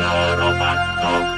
Welcome,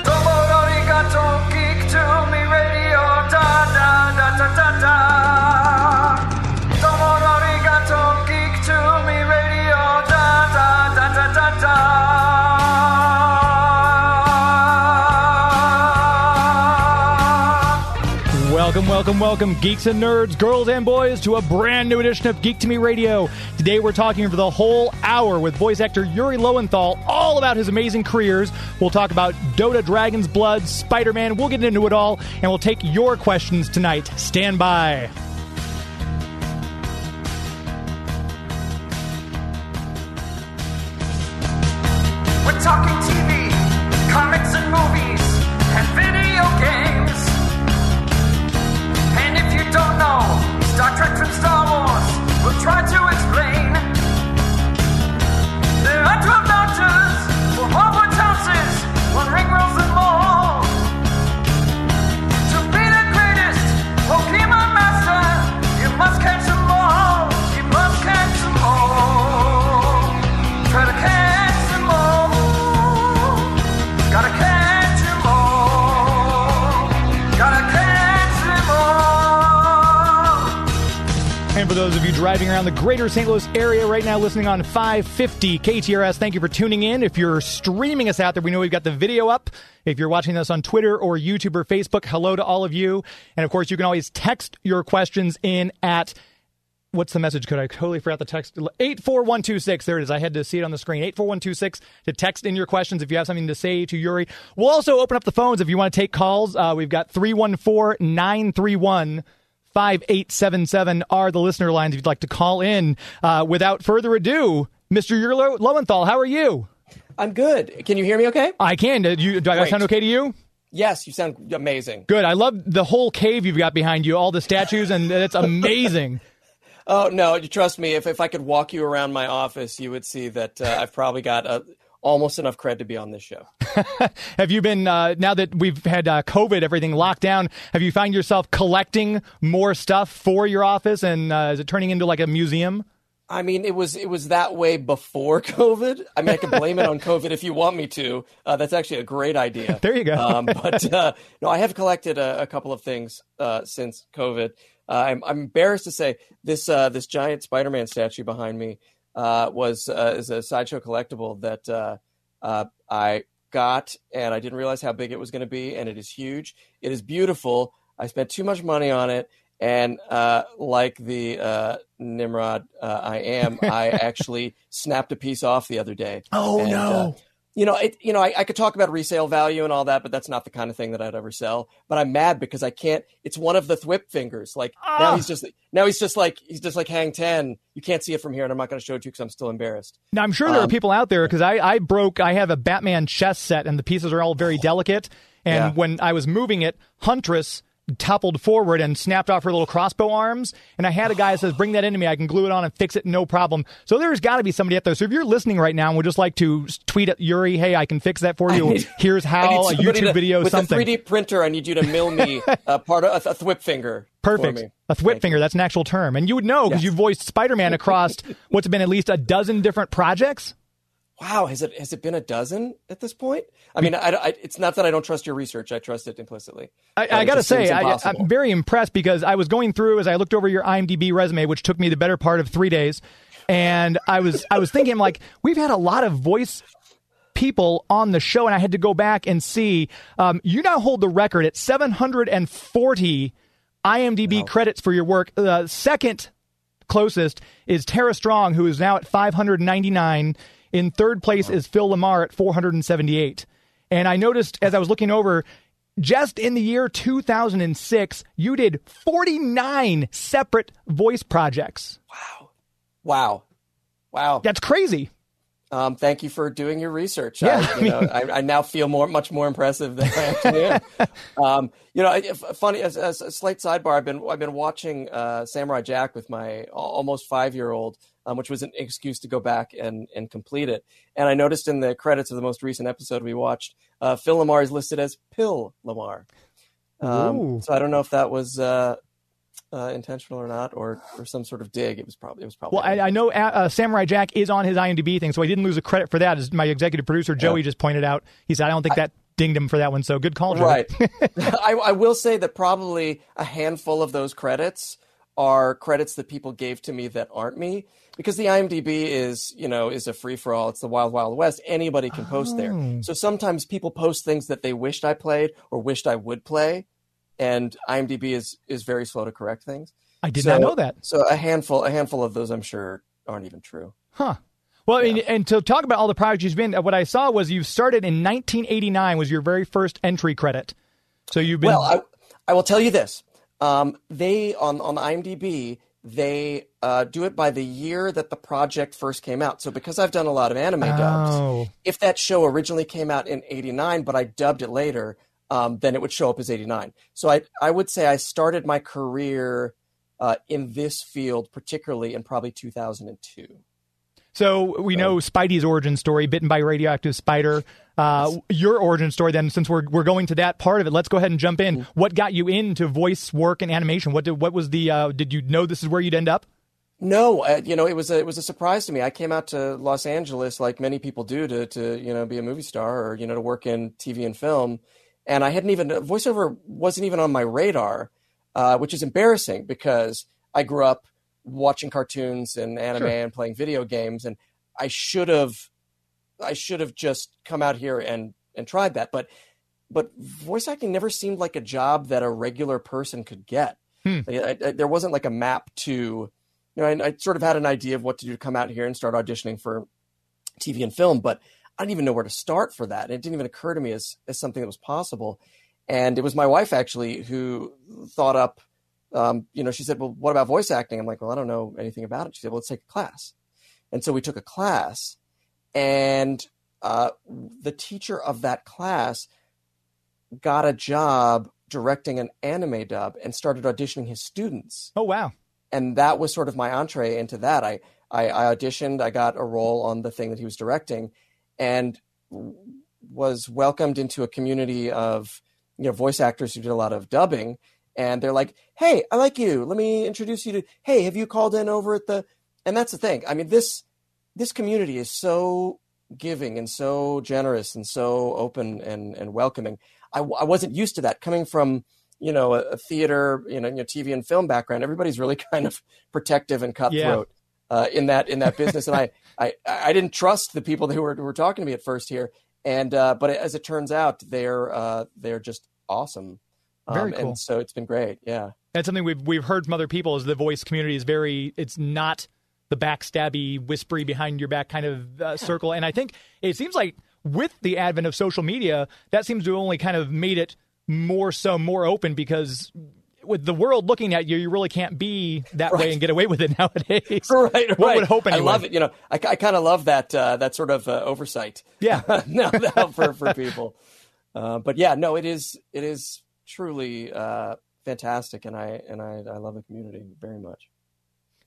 welcome, geeks and nerds, girls and boys, to a brand new edition of Geek to Me Radio. Today we're talking for the whole hour with voice actor Yuri Lowenthal all about his amazing careers. We'll talk about Dota Dragon's Blood, Spider Man, we'll get into it all, and we'll take your questions tonight. Stand by. Greater St. Louis area right now, listening on 550 KTRS, thank you for tuning in. If you're streaming us out there, we know we've got the video up. If you're watching us on Twitter or YouTube or Facebook, hello to all of you. And of course, you can always text your questions in at what's the message code? I totally forgot the text. 84126. There it is. I had to see it on the screen. 84126 to text in your questions if you have something to say to Yuri. We'll also open up the phones if you want to take calls. Uh, we've got 314 931 5877 are the listener lines if you'd like to call in. Uh, without further ado, Mr. Yuri Lowenthal, how are you? I'm good. Can you hear me okay? I can. Do, you, do I Great. sound okay to you? Yes, you sound amazing. Good. I love the whole cave you've got behind you, all the statues, and it's amazing. Oh, no, you trust me. If, if I could walk you around my office, you would see that uh, I've probably got uh, almost enough cred to be on this show. Have you been uh, now that we've had uh, COVID, everything locked down? Have you found yourself collecting more stuff for your office, and uh, is it turning into like a museum? I mean, it was it was that way before COVID. I mean, I can blame it on COVID if you want me to. Uh, that's actually a great idea. There you go. Um, but uh, no, I have collected a, a couple of things uh, since COVID. Uh, I'm, I'm embarrassed to say this uh, this giant Spider-Man statue behind me uh, was uh, is a sideshow collectible that uh, uh, I got, and I didn't realize how big it was going to be, and it is huge. It is beautiful. I spent too much money on it, and uh, like the uh, Nimrod uh, I am, I actually snapped a piece off the other day. Oh, And, no. You know, it, you know, I, I could talk about resale value and all that, but that's not the kind of thing that I'd ever sell. But I'm mad because I can't. It's one of the Thwip fingers. Like now Ah. he's just now he's just like he's just like hang ten. You can't see it from here, and I'm not going to show it to you because I'm still embarrassed. Now I'm sure there are Um, people out there because I, I broke. I have a Batman chess set, and the pieces are all very delicate. And Yeah. when I was moving it, Huntress toppled forward and snapped off her little crossbow arms. And I had a guy that says, "Bring that into me. I can glue it on and fix it, no problem." So there's got to be somebody out there. So if you're listening right now and would just like to tweet at Yuri, "Hey, I can fix that for you. need- Here's how a YouTube to- video, with something." a 3D printer. I need you to mill me a part of a, a Thwip finger. Perfect. A thwip finger. That's an actual term. And you would know because Yes. you've voiced Spider-Man across what's been at least a dozen different projects. Wow, has it has it been a dozen at this point? I mean, I, I, it's not that I don't trust your research; I trust it implicitly. I, I got to say, I, i'm very impressed because I was going through as I looked over your IMDb resume, which took me the better part of three days, and I was I was thinking like we've had a lot of voice people on the show, and I had to go back and see. Um, you now hold the record at 740 IMDb credits for your work. The second closest is Tara Strong, who is now at 599. In third place is Phil LaMarr at 478. And I noticed as I was looking over, just in the year 2006, you did 49 separate voice projects. Wow, wow. Wow. That's crazy. Um, thank you for doing your research. Yeah, I, you know, I, I now feel more, much more impressive than I actually am. um, you know, funny as, as a slight sidebar. I've been I've been watching uh, Samurai Jack with my almost five year old, um, which was an excuse to go back and and complete it. And I noticed in the credits of the most recent episode we watched, uh, Phil LaMarr is listed as Pill Lamar. Um, so I don't know if that was uh, uh, intentional or not, or or some sort of dig. It was probably it was probably. Well, I, I know uh, uh, Samurai Jack is on his IMDb thing, so I didn't lose a credit for that. As my executive producer Joey Yeah. just pointed out, he said I don't think that dinged him for that one. So good call, Joey. Right. I, I will say that probably a handful of those credits are credits that people gave to me that aren't me because the IMDb is, you know, is a free for all. It's the wild, wild west. Anybody can post Oh. there. So sometimes people post things that they wished I played or wished I would play. And IMDb is, is very slow to correct things. I did So- not know that. So a handful, a handful of those, I'm sure, aren't even true. Huh. Well, I mean, and to talk about all the projects you've been, what I saw was you started in 1989 was your very first entry credit. So you've been Well, I, I will tell you this. Um, they on on IMDb they uh, do it by the year that the project first came out. So because I've done a lot of anime dubs, Oh. if that show originally came out in '89, but I dubbed it later, um, then it would show up as '89. So I I would say I started my career uh, in this field, particularly in probably 2002. So we know Spidey's origin story, bitten by a radioactive spider. Uh, your origin story, then, since we're we're going to that part of it, let's go ahead and jump in. What got you into voice work and animation? What did what was the? Uh, did you know this is where you'd end up? No, uh, you know, it was a it was a surprise to me. I came out to Los Angeles like many people do to to you know be a movie star or you know to work in TV and film, and I hadn't even voiceover wasn't even on my radar, uh, which is embarrassing because I grew up watching cartoons and anime Sure. and playing video games, and I should have I should have just come out here and and tried that, but but voice acting never seemed like a job that a regular person could get. Hmm. I- I- there wasn't like a map to you know, I, I sort of had an idea of what to do to come out here and start auditioning for TV and film, but I didn't even know where to start for that. and It didn't even occur to me as, as something that was possible. And it was my wife actually who thought up, um, you know, she said, well, what about voice acting? I'm like, well, I don't know anything about it. She said, well, let's take a class. And so we took a class and uh, the teacher of that class got a job directing an anime dub and started auditioning his students Oh wow! and that was sort of my entree into that. I, I I auditioned, I got a role on the thing that he was directing, and was welcomed into a community of you know voice actors who did a lot of dubbing. And they're like, "Hey, I like you. Let me introduce you to. Hey, have you called in over at the?" And that's the thing. I mean this this community is so giving and so generous and so open and and welcoming. I, I wasn't used to that coming from you know a, a theater, you know, you know, TV and film background. Everybody's really kind of protective and cutthroat uh, in that in that business, and I, I I didn't trust the people who were who were talking to me at first here, and uh, but as it turns out, they're uh, they're just awesome. Um, Very cool. And so it's been great. Yeah. That's something we've we've heard from other people. Is the voice community is very. It's not the backstabby, whispery, behind your back kind of uh, circle. And I think it seems like with the advent of social media, that seems to only kind of made it more so more open because with the world looking at you, you really can't be that way and get away with it nowadays. right, right. One would hope I love it. You know, I, I kind of love that uh, that sort of uh, oversight. Yeah. now, now for for people. Uh, but yeah, no, it is it is truly uh, fantastic, and I and I, I love the community very much.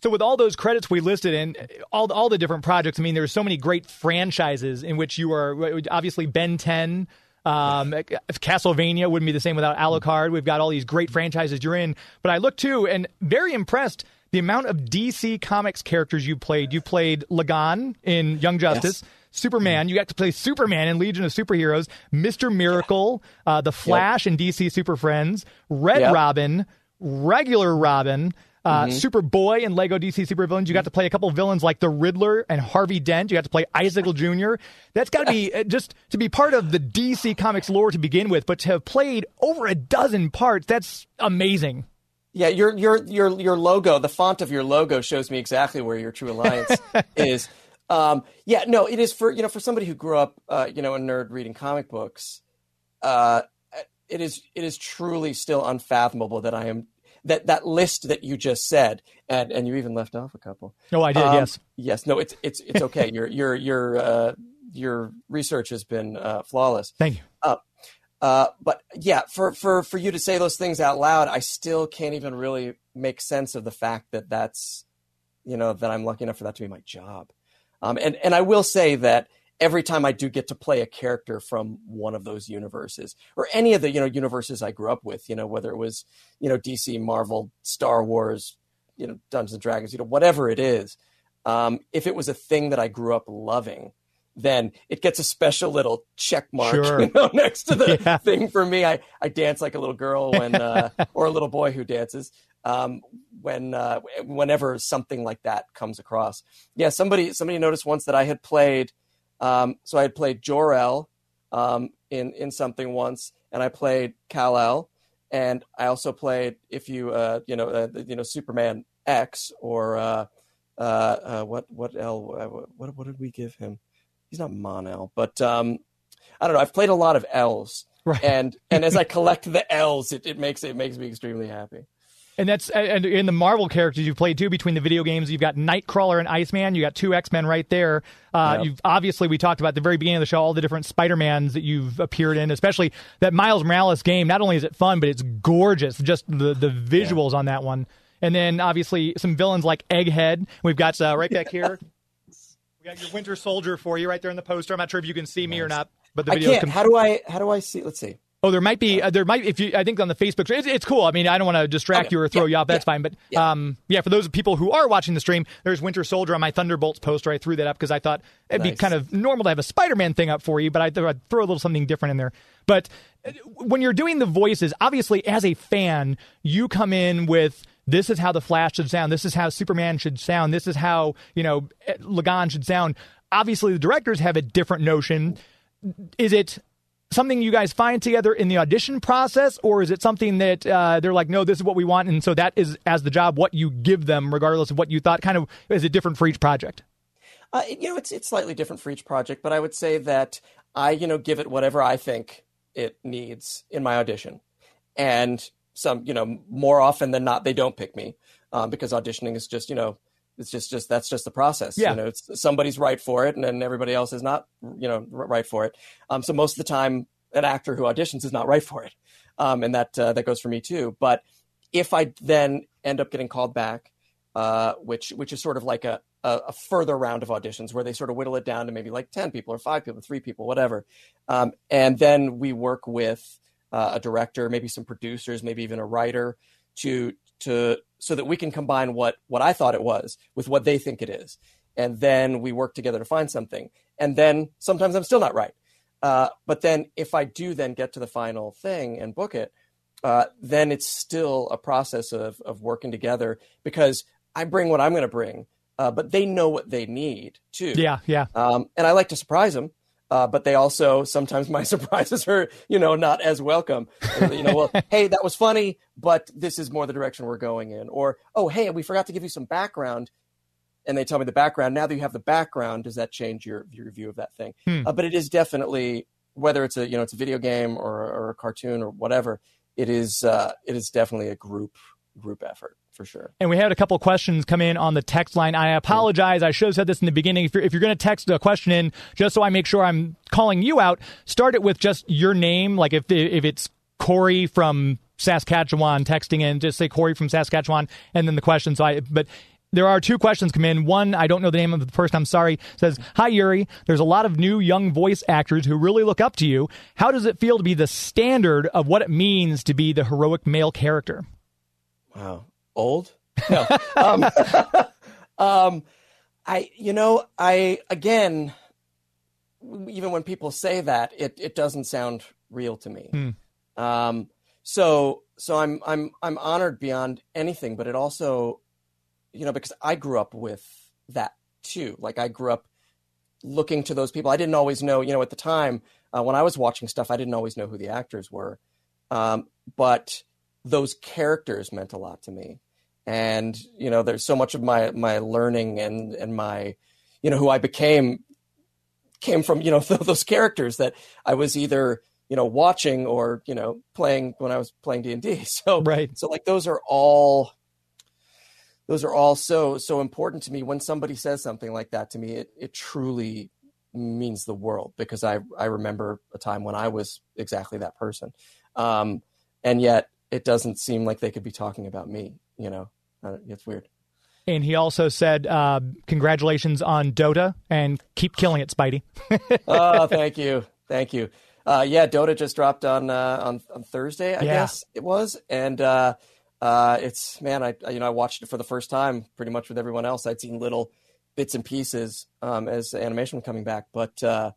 So with all those credits we listed and all all the different projects, I mean, there's so many great franchises in which you are obviously Ben 10. Um, Castlevania wouldn't be the same without Alucard. We've got all these great franchises you're in. But I look too, and very impressed the amount of DC Comics characters you played. You played La'gaan in Young Justice. Superman, you got to play Superman in Legion of Superheroes, Mister Miracle, uh, the Flash in DC Super Friends, Red Yep. Robin, regular Robin, uh, Mm-hmm. Superboy and Lego DC Super Villains. You got to play a couple of villains like the Riddler and Harvey Dent. You got to play Icicle Jr. That's got to be uh, just to be part of the DC Comics lore to begin with, but to have played over a dozen parts, that's amazing. Yeah, your your your your logo, the font of your logo shows me exactly where your true alliance is. Um, yeah, no, it is for you know for somebody who grew up uh, you know a nerd reading comic books. Uh, it is it is truly still unfathomable that I am that that list that you just said, and and you even left off a couple. No, I did, Um, yes. yes, no, it's it's it's okay. your your your uh, your research has been uh, flawless. Thank you. Uh, but yeah, for, for, for you to say those things out loud, I still can't even really make sense of the fact that that's, you know, that I'm lucky enough for that to be my job. Um, and, and I will say that every time I do get to play a character from one of those universes or any of the you know universes I grew up with, you know whether it was you know DC, Marvel, Star Wars, you know Dungeons and Dragons, you know whatever it is, um, if it was a thing that I grew up loving, then it gets a special little check mark Sure. you know, next to the Yeah. thing for me. I, I dance like a little girl when uh, or a little boy who dances um, when uh, whenever something like that comes across. Yeah, somebody somebody noticed once that I had played. Um, so I had played Jor El um, in in something once, and I played Kal El, and I also played if you uh, you know uh, you know Superman X or uh, uh, uh, what what L uh, what what did we give him? He's not Mon-El, but um, I don't know. I've played a lot of L's, Right. and and as I collect the L's, it, it makes it makes me extremely happy. And that's and in the Marvel characters you've played too. Between the video games, you've got Nightcrawler and Iceman. You got two X Men right there. Uh, Yep. You've obviously we talked about at the very beginning of the show all the different Spider Mans that you've appeared in. Especially that Miles Morales game. Not only is it fun, but it's gorgeous. Just the the visuals on that one. And then obviously some villains like Egghead. We've got uh, right back here. We got your Winter Soldier for you right there in the poster. I'm not sure if you can see me or not, but the I video. can't. How do I how do I see? Let's see. Oh, there might be. Uh, there might. If you, I think on the Facebook, it's, it's cool. I mean, I don't want to distract Okay. you or throw Yeah. you off. That's Yeah. fine. But Yeah. um, yeah, for those people who are watching the stream, there's Winter Soldier on my Thunderbolts poster. I threw that up because I thought it'd be kind of normal to have a Spider-Man thing up for you, but I thought I'd throw a little something different in there. But uh, when you're doing the voices, obviously, as a fan, you come in with. This is how the Flash should sound. This is how Superman should sound. This is how you know La'gaan should sound. Obviously, the directors have a different notion. Is it something you guys find together in the audition process, or is it something that uh, they're like, no, this is what we want, and so that is as the job what you give them, regardless of what you thought? Kind of is it different for each project? Uh, you know, it's it's slightly different for each project, but I would say that I, you know, give it whatever I think it needs in my audition, and some, you know, more often than not, they don't pick me um, because auditioning is just, you know, it's just just that's just the process. Yeah. You know, it's somebody's right for it, and then everybody else is not, you know, right for it. Um, so most of the time, an actor who auditions is not right for it, um, and that uh, that goes for me too. But if I then end up getting called back, uh, which which is sort of like a, a a further round of auditions where they sort of whittle it down to maybe like ten people or five people, three people, whatever, um, and then we work with uh, a director, maybe some producers, maybe even a writer to to so that we can combine what what I thought it was with what they think it is, and then we work together to find something. And then sometimes I'm still not right, uh, but then if I do then get to the final thing and book it, uh, then it's still a process of of working together because I bring what I'm going to bring, uh, but they know what they need too. Yeah, yeah. Um, and I like to surprise them, uh, but they also sometimes my surprises are you know not as welcome. you know, well, hey, that was funny, but this is more the direction we're going in. Or oh, hey, we forgot to give you some background, and they tell me the background. Now that you have the background, does that change your your view of that thing? Hmm. Uh, but it is definitely whether it's a you know it's a video game or or a cartoon or whatever. It is uh, it is definitely a group group effort for sure. And we had a couple questions come in on the text line. I apologize. I should have said this in the beginning. If you're, if you're going to text a question in, just so I make sure I'm calling you out, start it with just your name. Like if if it's Corey from Saskatchewan texting in, just say Corey from Saskatchewan, and then the question. So I, but there are two questions come in. One, I don't know the name of the person. I'm sorry. Says, "Hi Yuri. There's a lot of new young voice actors who really look up to you. How does it feel to be the standard of what it means to be the heroic male character?" Wow, old? No. um, um, I, you know, I again, even when people say that, it it doesn't sound real to me. Hmm. Um, so so I'm I'm I'm honored beyond anything, but it also, you know, because I grew up with that too. Like I grew up looking to those people. I didn't always know, you know, at the time uh, when I was watching stuff, I didn't always know who the actors were, um, but those characters meant a lot to me. And you know, there's so much of my my learning and and my, you know, who I became came from you know those characters that I was either you know watching or you know playing when I was playing D and D. So Right. so like those are all those are all so so important to me when somebody says something like that to me it it truly means the world because i i remember a time when i was exactly that person um and yet it doesn't seem like they could be talking about me you know It's weird And he also said, uh, "Congratulations on Dota and keep killing it, Spidey." oh, thank you, thank you. Uh, yeah, Dota just dropped on uh, on on Thursday, I Yeah. guess it was, and uh, uh, it's man, I I- you know I watched it for the first time, pretty much with everyone else. I'd seen little bits and pieces um, as the animation was coming back, but uh,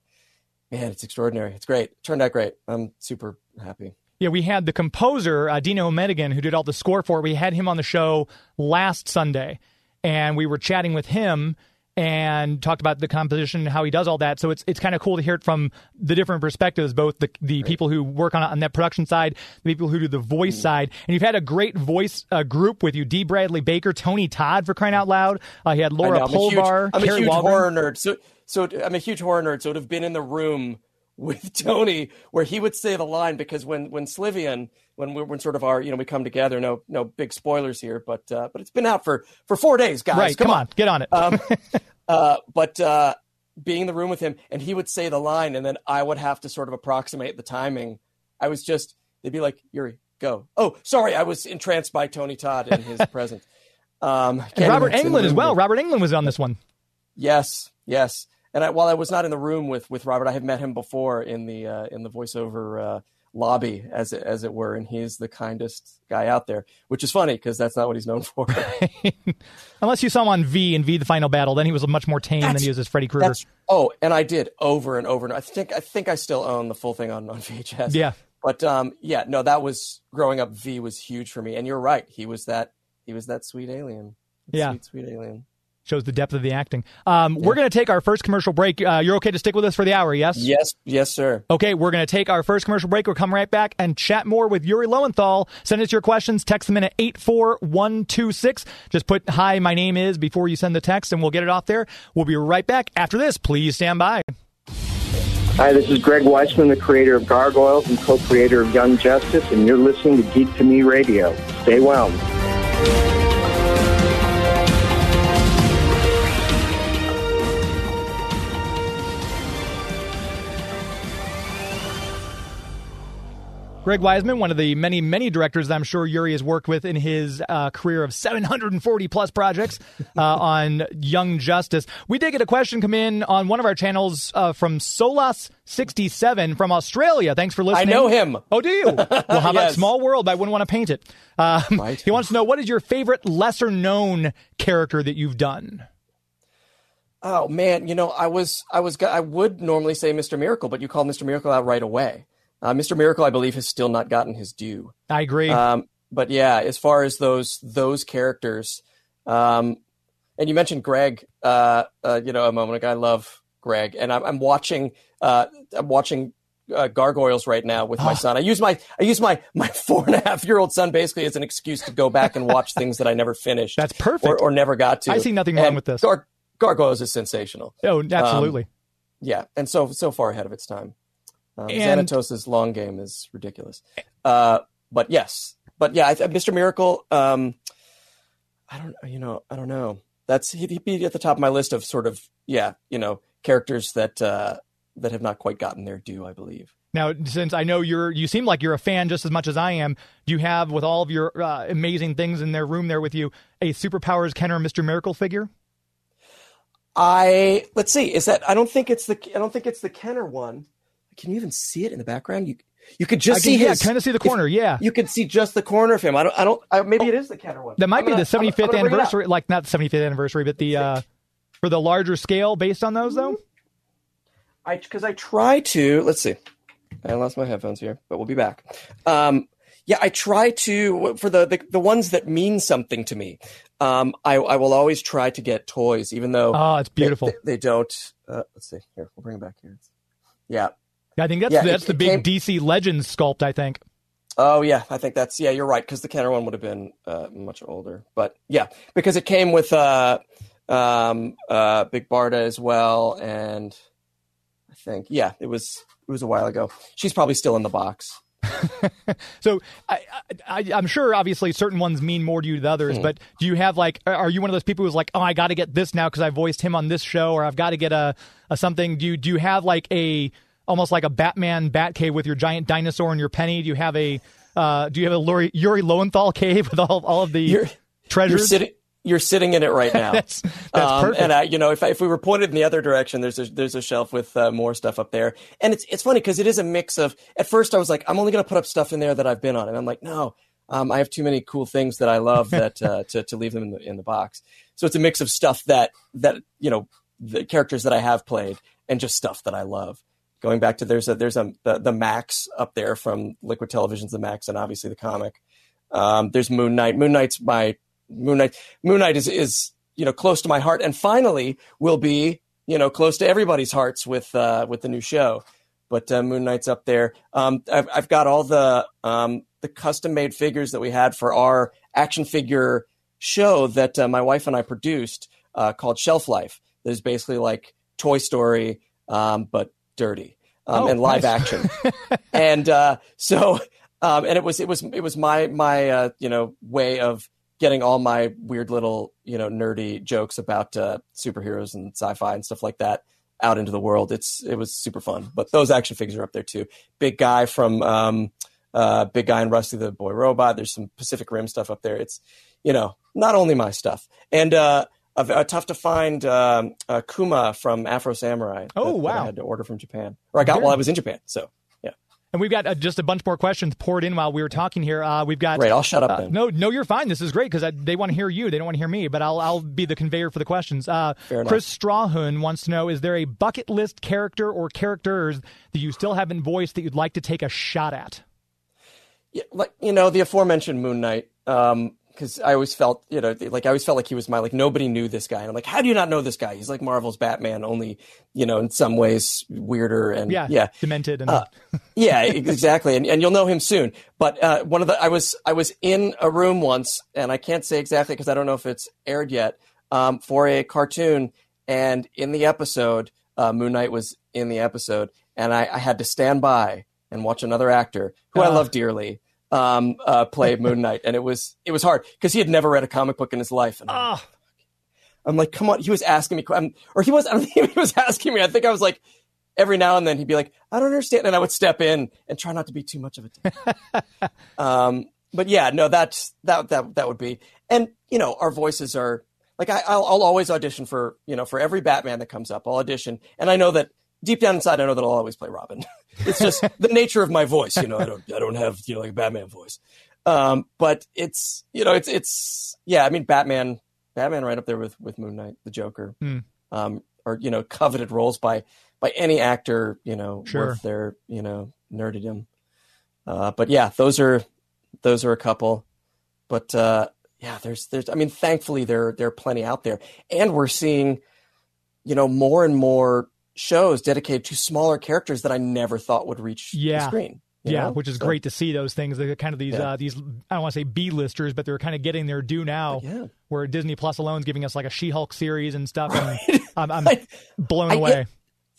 man, it's extraordinary. It's great. It turned out great. I'm super happy. Yeah, we had the composer uh, Dino Meneghin who did all the score for it. We had him on the show last Sunday, and we were chatting with him and talked about the composition and how he does all that. So it's it's kind of cool to hear it from the different perspectives, both the the people who work on on that production side, the people who do the voice Mm. side, and you've had a great voice uh, group with you: D. Bradley Baker, Tony Todd for crying out loud. Uh, he had Laura know, I'm a huge, I'm a huge horror nerd. So, so I'm a huge horror nerd. So to have been in the room with Tony, where he would say the line, because when when Slivian, when we when sort of our, you know, we come together. No, no big spoilers here, but uh, but it's been out for for four days, guys. Right, come, on. get on it. Um, uh, but uh, being in the room with him, and he would say the line, and then I would have to sort of approximate the timing. I was just, they'd be like, Yuri, go. Oh, sorry, I was entranced by Tony Todd and his presence. Um, and Robert even- it's in the Englund as well. Robert Englund was on this one. Yes, yes. And I, while I was not in the room with with Robert, I have met him before in the uh, in the voiceover uh, lobby, as it, as it were, and he's the kindest guy out there. Which is funny because that's not what he's known for. Unless you saw him on V and V: The Final Battle, then he was much more tame than he was as Freddy Krueger. Oh, and I did over and over. And I think I think I still own the full thing on on VHS. Yeah. But um, yeah, no, that was growing up. V was huge for me, and you're right. He was that. He was that sweet alien. Yeah. sweet, sweet alien. Shows the depth of the acting. Um, We're going to take our first commercial break. Uh, you're okay to stick with us for the hour, yes? Yes, yes, sir. Okay, we're going to take our first commercial break. We'll come right back and chat more with Yuri Lowenthal. Send us your questions. Text them in at 84126. Just put, hi, my name is, before you send the text, and we'll get it off there. We'll be right back after this. Please stand by. Hi, this is Greg Weisman, the creator of Gargoyles and co-creator of Young Justice, and you're listening to Geek to Me Radio. Stay well. Greg Weisman, one of the many, many directors that I'm sure Yuri has worked with in his uh, career of 740 plus projects uh, on Young Justice. We did get a question come in on one of our channels uh, from Solas67 from Australia. Thanks for listening. I know him. Oh, do you? Well, how about Yes. Small World? I wouldn't want to paint it. Um, Right. He wants to know what is your favorite lesser known character that you've done? Oh man, you know, I was, I was, I would normally say Mr. Miracle, but you called Mr. Miracle out right away. Uh, Mr. Miracle, I believe, has still not gotten his due. I agree. Um, but yeah, as far as those those characters, um, and you mentioned Greg, uh, uh, you know, a moment ago. I love Greg, and I'm, I'm watching, uh, I'm watching uh, Gargoyles right now with my son. I use my I use my my four and a half year old son basically as an excuse to go back and watch things that I never finished. That's perfect. or, or never got to. I see nothing wrong And with this. Gar- Gargoyles is sensational. oh, absolutely. Yeah, and so so far ahead of its time. Um, And- Xanatos's long game is ridiculous. Uh, but yes, but yeah, I, th- Mr. Miracle. Um, I don't, you know, I don't know. That's he'd, he'd be at the top of my list of sort of yeah, you know, characters that uh, that have not quite gotten their due. I believe. Now, since I know you're, you seem like you're a fan just as much as I am. Do you have, with all of your uh, amazing things in their room there with you, a superpowers Kenner Mr. Miracle figure? I let's see. Is that? I don't think it's the. I don't think it's the Kenner one. Can you even see it in the background? You you could just I can, see yeah, kind of see the if- corner. yeah, You could see just the corner of him. I don't. I don't. I, maybe it is the Kenner one. that might I'm be gonna- the I'm gonna- 75th I'm gonna bring it up. anniversary, like not the 75th anniversary, but the uh, for the larger scale based on those though. I because I try to let's see. I lost my headphones here, but we'll be back. Um, yeah, I try to for the, the the ones that mean something to me. Um, I I will always try to get toys, even though Oh, it's they- beautiful. They, they don't. Uh, let's see. Here, we'll bring it back here. Yeah. I think that's yeah, that's it- the big came- DC Legends sculpt. I think. Oh yeah, I think that's yeah. You're right because the Kenner one would have been uh, much older, but yeah, because it came with uh, um, uh, Big Barda as well, and I think yeah, it was it was a while ago. She's probably still in the box. So I, I, I'm sure, obviously, certain ones mean more to you than others. Hmm. But do you have like, are you one of those people who's like, oh, I got to get this now because I voiced him on this show, or I've got to get a, a something? Do you do you have like a almost like a Batman bat cave with your giant dinosaur and your penny? Do you have a uh, do you have a Lori, Yuri Lowenthal cave with all all of the You're- You're treasures? sitting you're sitting in it right now. That's that's Um, perfect. and I, you know, if if we were pointed in the other direction, there's a there's a shelf with uh, more stuff up there, and it's it's funny because it is a mix of. At first, I was like, I'm only going to put up stuff in there that I've been on, and I'm like, no, um, I have too many cool things that I love that uh, to to leave them in the in the box. So it's a mix of stuff that that you know the characters that I have played and just stuff that I love. Going back to there's a there's a the, the Maxx up there from Liquid Television's the Maxx, and obviously the comic. Um, there's Moon Knight. Moon Knight's my Moon Knight. Moon Knight is is you know close to my heart, and finally will be you know close to everybody's hearts with uh, with the new show. But uh, Moon Knight's up there. Um, I've I've got all the um, the custom made figures that we had for our action figure show that uh, my wife and I produced uh, called Shelf Life. That is basically like Toy Story, um, but dirty um, Oh, and live nice. action. and uh, so, um, and it was it was it was my my uh, you know way of getting all my weird little you know nerdy jokes about uh, superheroes and sci-fi and stuff like that out into the world. It's it was super fun. But those action figures are up there too. Big guy from um, uh, Big Guy and Rusty the Boy Robot. There's some Pacific Rim stuff up there. It's you know not only my stuff and. uh uh, uh, tough to find um, Kuma from Afro Samurai. Oh, that- that wow. I had to order from Japan, or I got Very- while I was in Japan. So yeah, and we've got uh, just a bunch more questions poured in while we were talking here. Uh, we've got great. I'll shut up Uh, then. no, no, you're fine. This is great because they want to hear you. They don't want to hear me, but I'll I'll be the conveyor for the questions. Uh. Chris Strawhun wants to know: Is there a bucket list character or characters that you still haven't voiced that you'd like to take a shot at? yeah, like you know the aforementioned Moon Knight. Um, because I always felt, you know, like I always felt like he was my like nobody knew this guy, and I'm like, how do you not know this guy? He's like Marvel's Batman, only you know, in some ways weirder and Yeah, yeah, demented and Uh, yeah, exactly, and and you'll know him soon. But uh, one of the I was I was in a room once, and I can't say exactly because I don't know if it's aired yet um, for a cartoon, and in the episode, uh, Moon Knight was in the episode, and I, I had to stand by and watch another actor who I Ah. love dearly um, uh, play Moon Knight, and it was it was hard because he had never read a comic book in his life, and I'm, Ah. I'm like, come on, he was asking me, um, or he was I don't think he was asking me. I think I was like every now and then he'd be like, I don't understand. And I would step in and try not to be too much of a dick. um, but yeah, no, that's, that, that, that would be, and you know, our voices are like, I, I'll, I'll always audition for, you know, for every Batman that comes up, I'll audition. And I know that deep down inside, I know that I'll always play Robin. It's just the nature of my voice. You know, I don't, I don't have, you know, like a Batman voice. Um, but it's, you know, it's, it's, yeah, I mean, Batman, Batman right up there with, with Moon Knight, the Joker, Hmm. um, or, you know, coveted roles by, by any actor, you know, Sure. worth their, you know, nerdedom. Uh, but yeah, those are, those are a couple, but, uh, yeah, there's, there's, I mean, thankfully there, there are plenty out there and we're seeing, you know, more and more shows dedicated to smaller characters that I never thought would reach Yeah. the screen. yeah, know? which is So, great to see those things. They're kind of these Yeah. uh, these I don't want to say B listers, but they're kind of getting their due now. Yeah. Where Disney Plus alone is giving us like a She Hulk series and stuff. And I'm, I'm I- blown I- away.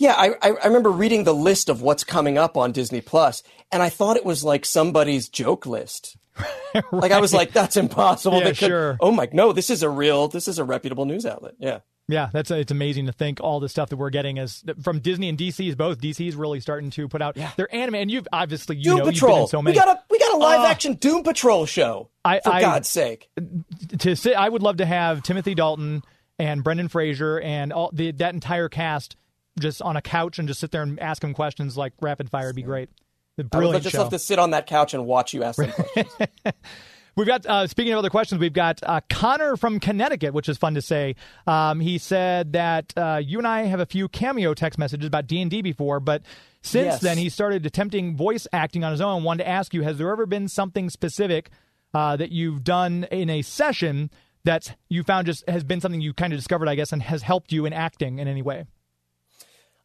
Yeah, I, I remember reading the list of what's coming up on Disney Plus, and I thought it was like somebody's joke list. Like I was like, that's impossible. Yeah, They could- sure. Oh my, no, this is a real, this is a reputable news outlet. Yeah, Yeah, that's it's amazing to think all the stuff that we're getting is from Disney and DC's both. DC's really starting to put out Yeah. their anime, and you've obviously you Doom know you've been Patrol. in so we got a we got a live Ah. action Doom Patrol show. I- for I- God's sake. to sit, I would love to have Timothy Dalton and Brendan Fraser and all the that entire cast just on a couch and just sit there and ask them questions like rapid fire. would be great. The brilliant I would just show. love to sit on that couch and watch you ask them questions. We've got uh, speaking of other questions, we've got uh, Connor from Connecticut, which is fun to say. Um, he said that uh, you and I have a few cameo text messages about D and D before, but since Yes. then he started attempting voice acting on his own. Wanted to ask you: Has there ever been something specific uh, that you've done in a session that you found just has been something you kind of discovered, I guess, and has helped you in acting in any way?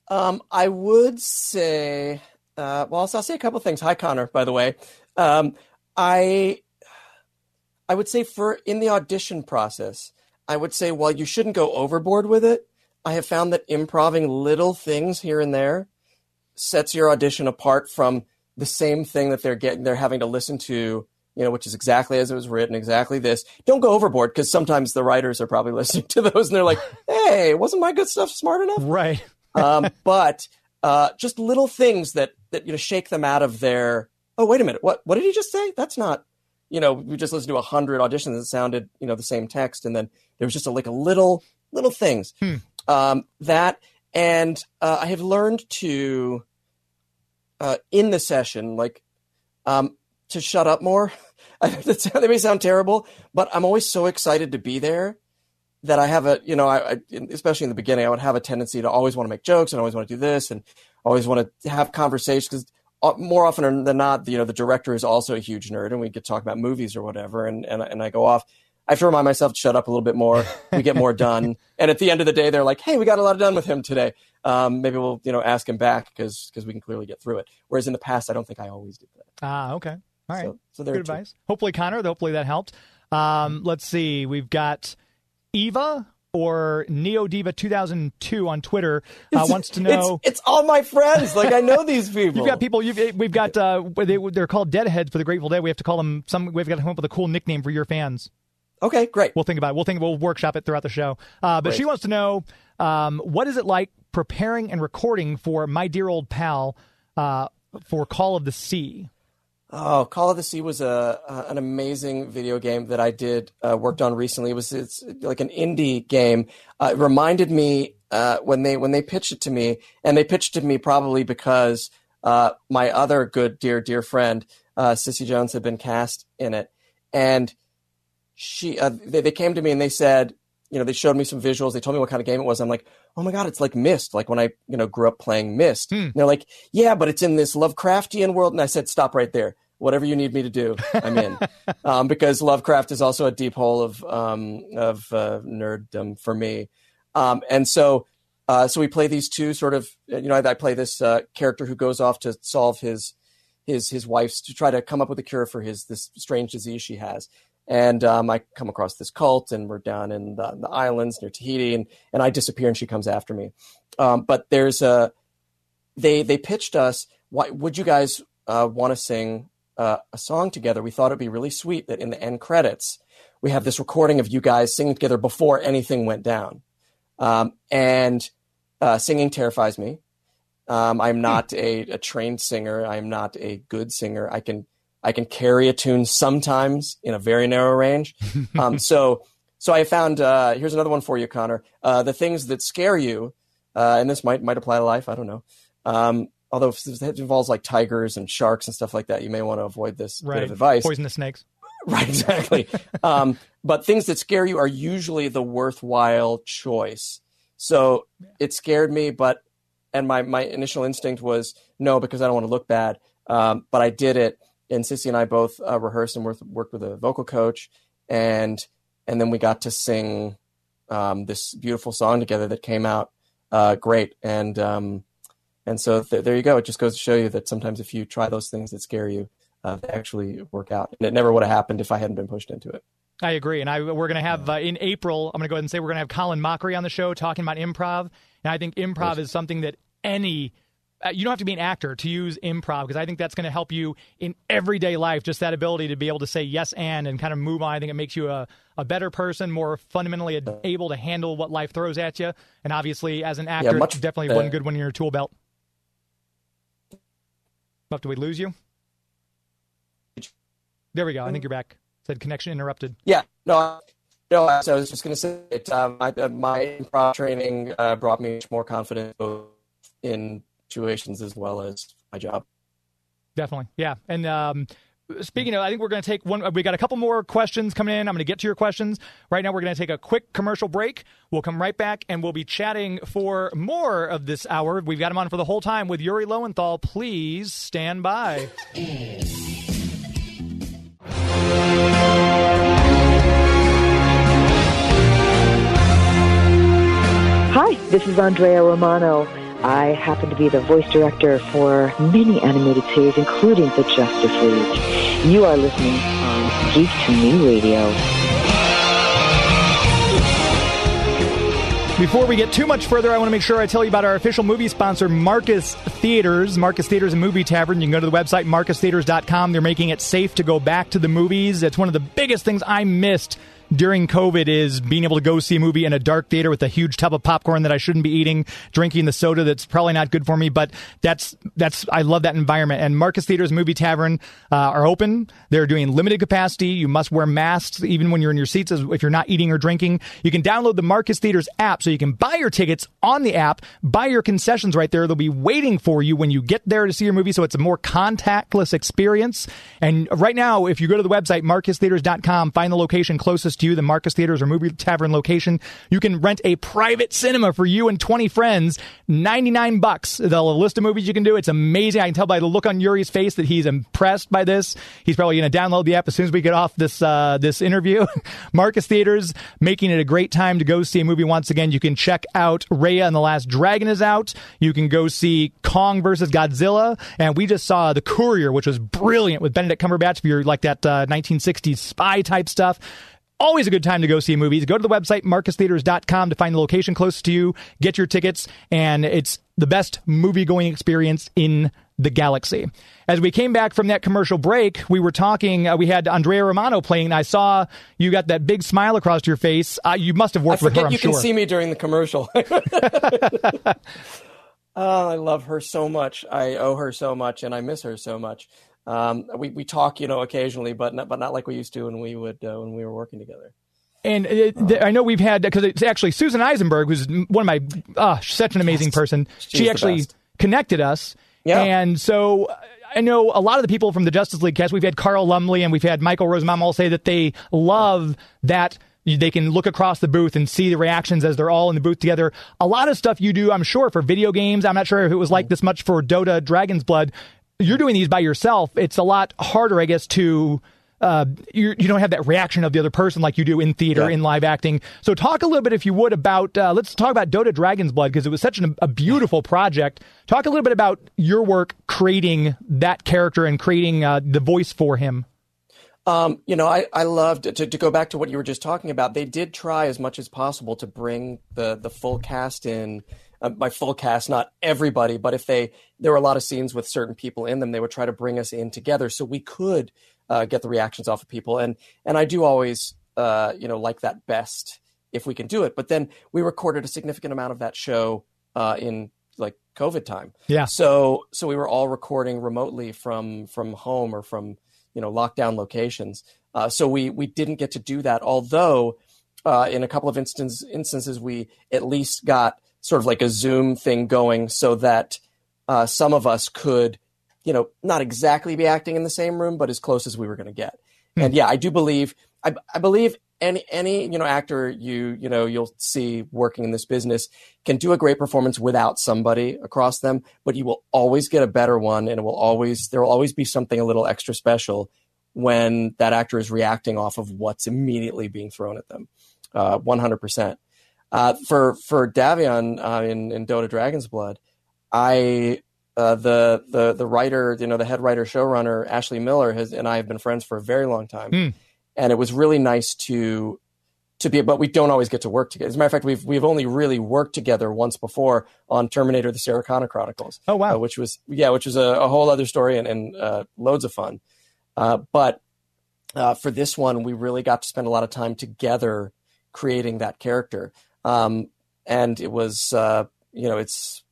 Um, I would say, uh, well, so I'll say a couple things. Hi, Connor, by the way. Um, I, I would say for in the audition process, I would say while you shouldn't go overboard with it, I have found that improving little things here and there sets your audition apart from the same thing that they're getting, they're having to listen to, you know, which is exactly as it was written, exactly this. Don't go overboard because sometimes the writers are probably listening to those and they're like, "Hey, wasn't my good stuff smart enough?" Right. um, but uh, just little things that that you know shake them out of their. Oh wait a minute! What what did he just say? That's not. You know, we just listened to a hundred auditions that sounded, you know, the same text, and then there was just a, like a little little things Hmm. um, that, and uh, I have learned to uh, in the session, like um, to shut up more. that may sound terrible, but I'm always so excited to be there that I have a, you know, I, I especially in the beginning, I would have a tendency to always want to make jokes and always want to do this and always want to have conversations because more often than not, you know, the director is also a huge nerd and we get to talk about movies or whatever. And, and, and I go off. I have to remind myself to shut up a little bit more. We get more done. and at the end of the day, they're like, Hey, we got a lot done with him today. Um, maybe we'll, you know, ask him back because, because we can clearly get through it. Whereas in the past, I don't think I always did that. Ah, okay. All right. So, so there Good advice. Hopefully, Connor, hopefully that helped. Um, let's see. We've got Eva or Neo Diva 2002 on Twitter uh, wants to know. It's, it's all my friends. Like I know these people. You've got people. You've, we've got. Uh, they, they're called Deadheads for the Grateful Dead. We have to call them some. We've got to come up with a cool nickname for your fans. Okay, great. We'll think about it. We'll think. We'll workshop it throughout the show. Uh, but Great. she wants to know um, what is it like preparing and recording for my dear old pal uh, for Call of the Sea. Oh, Call of the Sea was a uh, an amazing video game that I did uh, worked on recently. It was it's like an indie game. Uh, it reminded me uh, when they when they pitched it to me, and they pitched it to me probably because uh, my other good dear dear friend uh, Cissy Jones had been cast in it, and she uh, they, they came to me and they said, you know, they showed me some visuals. They told me what kind of game it was. I'm like, oh my god, it's like Myst, like when I you know grew up playing Myst. Hmm. And they're like, yeah, but it's in this Lovecraftian world. And I said, stop right there. Whatever you need me to do, I'm in, um, because Lovecraft is also a deep hole of um, of uh, nerddom for me. Um, and so, uh, so we play these two sort of, you know, I, I play this uh, character who goes off to solve his his his wife's to try to come up with a cure for his this strange disease she has. And um, I come across this cult, and we're down in the, the islands near Tahiti, and and I disappear, and she comes after me. Um, but there's a they they pitched us. Why would you guys uh, want to sing uh, a song together? We thought it'd be really sweet that in the end credits we have this recording of you guys singing together before anything went down. Um, and uh, singing terrifies me. Um, I'm not a, a trained singer. I'm not a good singer. I can I can carry a tune sometimes in a very narrow range. Um, so so I found uh, here's another one for you, Connor. Uh, the things that scare you, uh, and this might might apply to life. I don't know. Um, although if it involves like tigers and sharks and stuff like that, you may want to avoid this bit of advice. Poisonous snakes. Right, exactly. um, but things that scare you are usually the worthwhile choice. So it scared me, but and my my initial instinct was no because I don't want to look bad. Um, but I did it, and Cissy and I both uh, rehearsed and worked, worked with a vocal coach, and and then we got to sing um, this beautiful song together that came out uh, great. And um, and so th- there you go. It just goes to show you that sometimes if you try those things that scare you, uh, they actually work out. And it never would have happened if I hadn't been pushed into it. I agree, and I we're going to have uh, in April. I'm going to go ahead and say we're going to have Colin Mochrie on the show talking about improv, and I think improv is something that any you don't have to be an actor to use improv because I think that's going to help you in everyday life. Just that ability to be able to say yes and and kind of move on. I think it makes you a, a better person, more fundamentally able to handle what life throws at you. And obviously, as an actor, much- definitely uh, one good one in your tool belt. But did we lose you? There we go. I think you're back. Said connection interrupted. Yeah, no, I- no. so I was just going to say it. Um, my, uh, my improv training uh, brought me much more confidence in situations as well as my job. Definitely. Yeah. And um, speaking of, I think we're going to take one. We got a couple more questions coming in. I'm going to get to your questions. Right now, we're going to take a quick commercial break. We'll come right back and we'll be chatting for more of this hour. We've got him on for the whole time with Yuri Lowenthal. Please stand by. Hi, this is Andrea Romano. I happen to be the voice director for many animated series, including the Justice League. You are listening on Geek to Me Radio. Before we get too much further, I want to make sure I tell you about our official movie sponsor, Marcus Theatres. Marcus Theatres and Movie Tavern. You can go to the website, marcustheaters.com. They're making it safe to go back to the movies. It's one of the biggest things I missed during COVID is being able to go see a movie in a dark theater with a huge tub of popcorn that I shouldn't be eating, drinking the soda that's probably not good for me. But that's that's I love that environment. And Marcus Theatres Movie Tavern uh, are open. They're doing limited capacity. You must wear masks even when you're in your seats if you're not eating or drinking. You can download the Marcus Theatres app so you can buy your tickets on the app, buy your concessions right there. They'll be waiting for you when you get there to see your movie, so it's a more contactless experience. And right now, if you go to the website marcustheaters.com, find the location closest to you, the Marcus Theatres or Movie Tavern location, you can rent a private cinema for you and 20 friends, 99 bucks. They'll list of movies you can do. It's amazing. I can tell by the look on Yuri's face that he's impressed by this. He's probably going to download the app as soon as we get off this uh, this interview. Marcus Theatres making it a great time to go see a movie once again. You can check out Raya and the Last Dragon is out. You can go see Kong versus Godzilla, and we just saw The Courier, which was brilliant with Benedict Cumberbatch. If you're like that uh, 1960s spy type stuff. Always a good time to go see movies. Go to the website, marcustheatres.com, to find the location closest to you, get your tickets, and it's the best movie going experience in the galaxy. As we came back from that commercial break, we were talking, uh, we had Andrea Romano playing, I saw you got that big smile across your face. Uh, you must have worked I with her, I'm you sure. can see me during the commercial. oh, I love her so much. I owe her so much, and I miss her so much. Um, we we talk, you know, occasionally, but not, but not like we used to when we would uh, when we were working together. And uh, th- I know we've had because it's actually Susan Eisenberg, who's one of my uh, such an amazing person. She actually connected us. Yeah. And so I know a lot of the people from the Justice League cast. We've had Carl Lumbly and we've had Michael Rosenbaum all say that they love that they can look across the booth and see the reactions as they're all in the booth together. A lot of stuff you do, I'm sure, for video games. I'm not sure if it was like this much for Dota Dragon's Blood. You're doing these by yourself. It's a lot harder, I guess, to uh, you, you don't have that reaction of the other person like you do in theater, Yeah. in live acting. So talk a little bit, if you would, about uh, let's talk about Dota Dragon's Blood because it was such an, a beautiful project. Talk a little bit about your work creating that character and creating uh, the voice for him. Um, you know, I, I loved to, to go back to what you were just talking about. They did try as much as possible to bring the the full cast in. Uh, by full cast, not everybody, but if they there were a lot of scenes with certain people in them, they would try to bring us in together so we could uh, get the reactions off of people. And and I do always uh, you know like that best if we can do it. But then we recorded a significant amount of that show uh, in like COVID time. Yeah. So so we were all recording remotely from from home or from you know lockdown locations. Uh, so we we didn't get to do that. Although uh, in a couple of instance, instances we at least got sort of like a Zoom thing going so that uh, some of us could, you know, not exactly be acting in the same room, but as close as we were going to get. Hmm. And yeah, I do believe, I, I believe any any you know actor you you know you'll see working in this business can do a great performance without somebody across them but you will always get a better one and it will always there will always be something a little extra special when that actor is reacting off of what's immediately being thrown at them uh, 100% uh, for for Davion uh, in in Dota Dragon's Blood, I uh, the the the writer, you know, the head writer showrunner Ashley Miller has and I have been friends for a very long time, mm. and it was really nice to to be. But we don't always get to work together. As a matter of fact, we've we've only really worked together once before on Terminator: The Sarah Connor Chronicles. Oh wow! Uh, which was yeah, which was a, a whole other story and, and uh, loads of fun. Uh, but uh, for this one, we really got to spend a lot of time together creating that character um, and it was uh, you know it's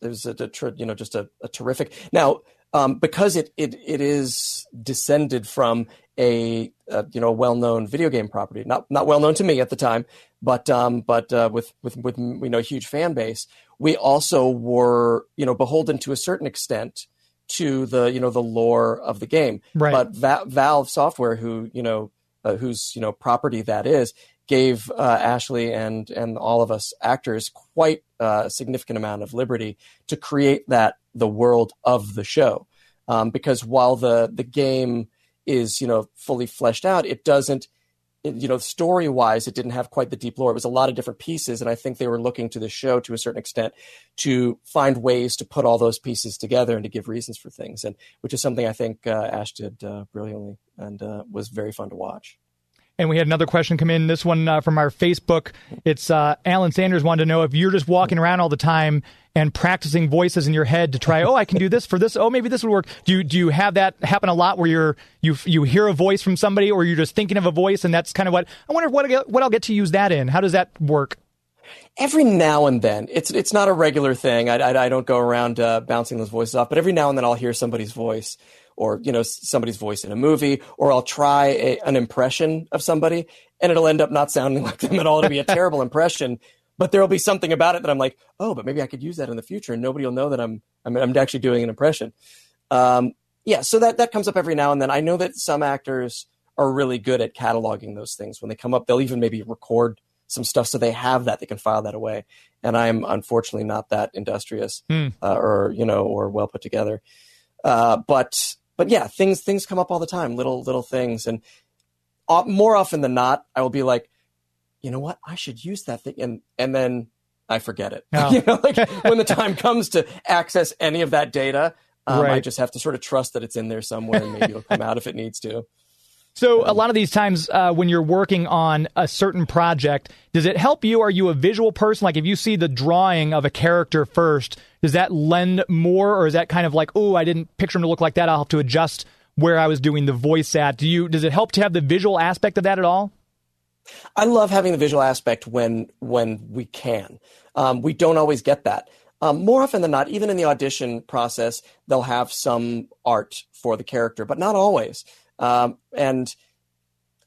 it was a, a tr- you know just a, a terrific now um, because it, it it is descended from a, uh you know well known video game property not not well known to me at the time but um, but uh, with with with you know a huge fan base we also were you know beholden to a certain extent to the you know the lore of the game Right. but Va- Valve Software who you know uh, whose you know property that is gave uh, Ashley and and all of us actors quite uh, a significant amount of liberty to create that the world of the show. Um, because while the the game is you know fully fleshed out it doesn't you know story wise it didn't have quite the deep lore. It was a lot of different pieces and i think they were looking to the show to a certain extent to find ways to put all those pieces together and to give reasons for things and which is something i think uh, ash did uh, brilliantly and uh, was very fun to watch And we had another question come in. This one uh, from our Facebook. It's uh, Alan Sanders wanted to know if you're just walking around all the time and practicing voices in your head to try. Oh, I can do this for this. Oh, maybe this would work. Do you do you have that happen a lot where you're you you hear a voice from somebody, or you're just thinking of a voice, and that's kind of what I wonder what what I'll get to use that in. How does that work? every now and then it's it's not a regular thing. I, I, I don't go around uh, bouncing those voices off, but every now and then I'll hear somebody's voice or you know somebody's voice in a movie, or I'll try a, an impression of somebody, and it'll end up not sounding like them at all. It'll be a terrible impression, but there'll be something about it that I'm like, oh, but maybe I could use that in the future, and nobody will know that I'm I'm, I'm actually doing an impression. Um, yeah, so that that comes up every now and then. I know that some actors are really good at cataloging those things when they come up. They'll even maybe record some stuff so they have that they can file that away and i'm unfortunately not that industrious Hmm. uh, or you know or well put together uh, but but yeah things things come up all the time little little things. And more often than not i will be like you know what? I should use that thing. And and then i forget it. You know like when the time comes to access any of that data um, i Right. just have to sort of trust that it's in there somewhere and maybe it'll come out if it needs to So a lot of these times uh, when you're working on a certain project, does it help you? Are you a visual person? Like if you see the drawing of a character first, does that lend more, or is that kind of like, oh, I didn't picture him to look like that. I'll have to adjust where I was doing the voice at. Do you? Does it help to have the visual aspect of that at all? I love having the visual aspect when when we can. Um, we don't always get that. Um, more often than not, even in the audition process, they'll have some art for the character, but not always. Um, and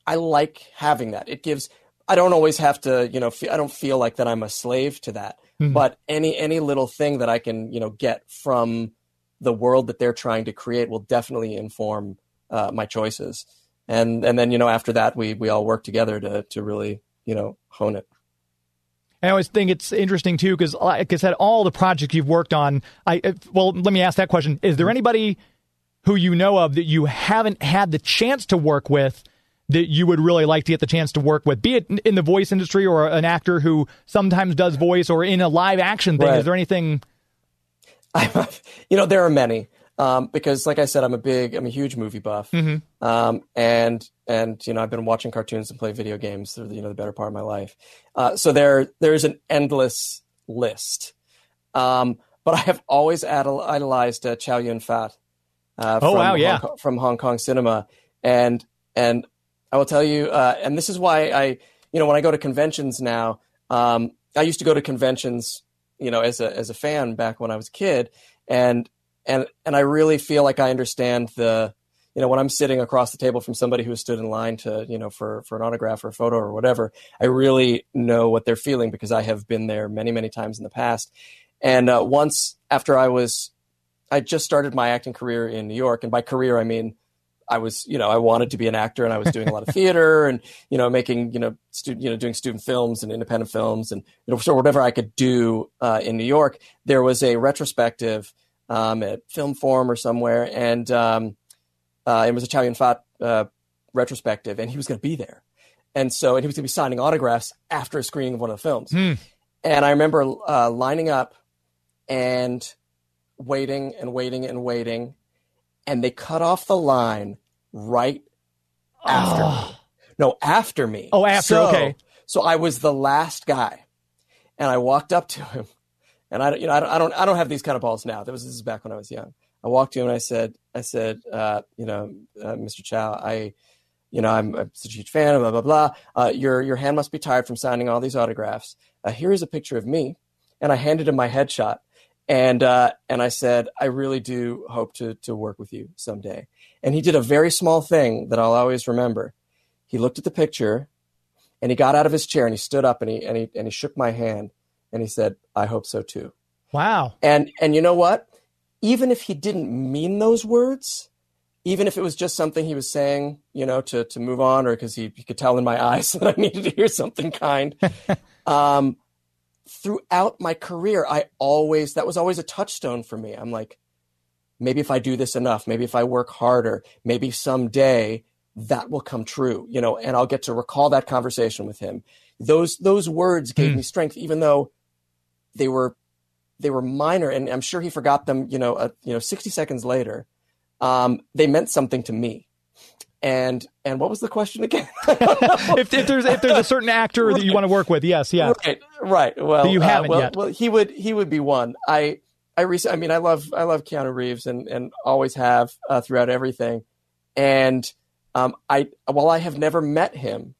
I like having that. It gives. I don't always have to, you know. Fe- I don't feel like that I'm a slave to that. But any any little thing that I can, you know, get from the world that they're trying to create will definitely inform uh, my choices. And and then you know after that we we all work together to to really you know hone it. I always think it's interesting too because, like I said, all the projects you've worked on. I well, let me ask that question: Is there anybody who you know of that you haven't had the chance to work with that you would really like to get the chance to work with, be it in- the voice industry or an actor who sometimes does voice or in a live action thing? Right. Is there anything? you know there are many um, because like I said I'm a big I'm a huge movie buff um, and and you know I've been watching cartoons and play video games for the, you know the better part of my life. Uh, so there there's an endless list. Um, but I have always idol- idolized uh, Chow Yun Fat. Uh, Oh, from wow, yeah. Hong Kong, from Hong Kong cinema, and and I will tell you, uh, and this is why I, you know, when I go to conventions now, um, I used to go to conventions, you know, as a as a fan back when I was a kid, and and and I really feel like I understand the, you know, when I'm sitting across the table from somebody who stood in line to, you know, for for an autograph or a photo or whatever, I really know what they're feeling because I have been there many many times in the past, and uh, once after I was, I just started my acting career in New York, and by career I mean I was, you know, I wanted to be an actor and I was doing a lot of theater and, you know, making, you know, student, you know, doing student films and independent films and, you know, so whatever I could do uh, in New York, there was a retrospective um, at Film Forum or somewhere. And um, uh, it was a Chow Yun Fat uh, retrospective and he was going to be there. And so, and he was going to be signing autographs after a screening of one of the films. Hmm. And I remember uh, lining up and waiting and waiting and waiting. And they cut off the line right after me. No, after me. Oh, after, So- okay. So I was the last guy, and I walked up to him, and I, don't- you know, I don't, I don't, I don't have these kind of balls now. That was this is back when I was young. I walked to him and I said, I said, uh, you know, uh, Mr. Chow, I, you know, I'm, I'm such a huge fan. Blah blah blah. Uh, your your hand must be tired from signing all these autographs. Uh, here is a picture of me, and I handed him my headshot, and uh, and I said, I really do hope to to work with you someday. And he did a very small thing that I'll always remember. He looked at the picture, and he got out of his chair and he stood up and he and he and he shook my hand and he said, "I hope so too." Wow. And and you know what? Even if he didn't mean those words, even if it was just something he was saying, you know, to to move on, or because he, he could tell in my eyes that I needed to hear something kind. um, throughout my career, I always that was always a touchstone for me. I'm like, maybe if I do this enough, maybe if I work harder, maybe someday that will come true, you know, and I'll get to recall that conversation with him. Those those words gave Hmm. me strength, even though they were they were minor, and I'm sure he forgot them. You know, uh, you know, 60 seconds later, um, they meant something to me. And and what was the question again? if, if there's if there's a certain actor that you want to work with, yes, yeah. Right, right. Well, That you uh, haven't well, yet. Well, he would he would be one. I I rec- I mean, I love I love Keanu Reeves and and always have uh, throughout everything. And um, I while I have never met him,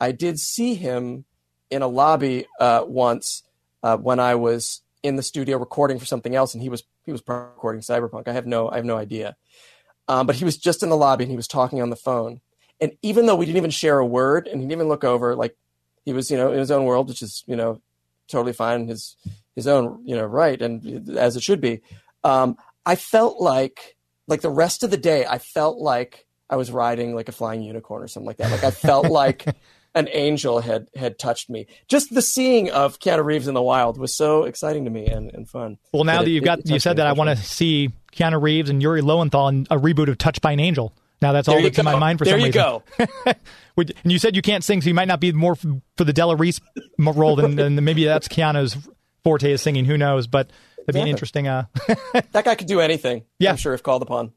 I did see him in a lobby uh, once uh, when I was in the studio recording for something else, and he was he was probably recording Cyberpunk. I have no I have no idea. Um, but he was just in the lobby and he was talking on the phone. And even though we didn't even share a word, and he didn't even look over, like he was, you know, in his own world, which is, you know, totally fine his his own, you know, right, and as it should be. Um, I felt like, like the rest of the day, I felt like I was riding like a flying unicorn or something like that. Like I felt like an angel had had touched me. Just the seeing of Keanu Reeves in the wild was so exciting to me and, and fun. Well, now That it- you've got you said that, I want to see Keanu Reeves and Yuri Lowenthal in a reboot of Touched by an Angel. Now that's all There you that's in my mind for there some reason. There you go. And you said you can't sing, so you might not be more f- for the Della Reese role than, than maybe that's Keanu's forte is singing. Who knows? But that'd be an interesting. Uh, That guy could do anything. Yeah. I'm sure if called upon.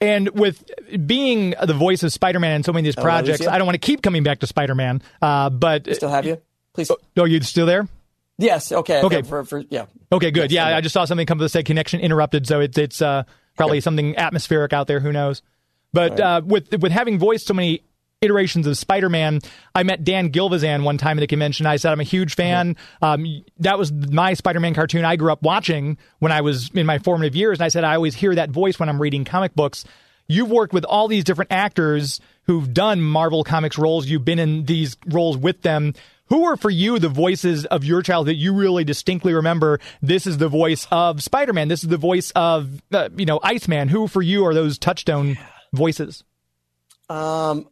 And with being the voice of Spider-Man in so many of these Oh, projects? I don't want to keep coming back to Spider-Man. Uh, but Still have you? Please. oh, you still there? Yes. Okay. Okay. For, for yeah. Okay, good. Yes, yeah. I just saw something come to say connection interrupted, so it's it's uh, probably something atmospheric out there. Who knows? But uh, with with having voiced so many iterations of Spider-Man, I met Dan Gilvezan one time at a convention. I said I'm a huge fan. Um, that was my Spider-Man cartoon I grew up watching when I was in my formative years, and I said I always hear that voice when I'm reading comic books. You've worked with all these different actors who've done Marvel Comics roles. You've been in these roles with them. Who are for you the voices of your child that you really distinctly remember? This is the voice of Spider Man. This is the voice of uh, you know Iceman. Who for you are those touchstone voices? Um,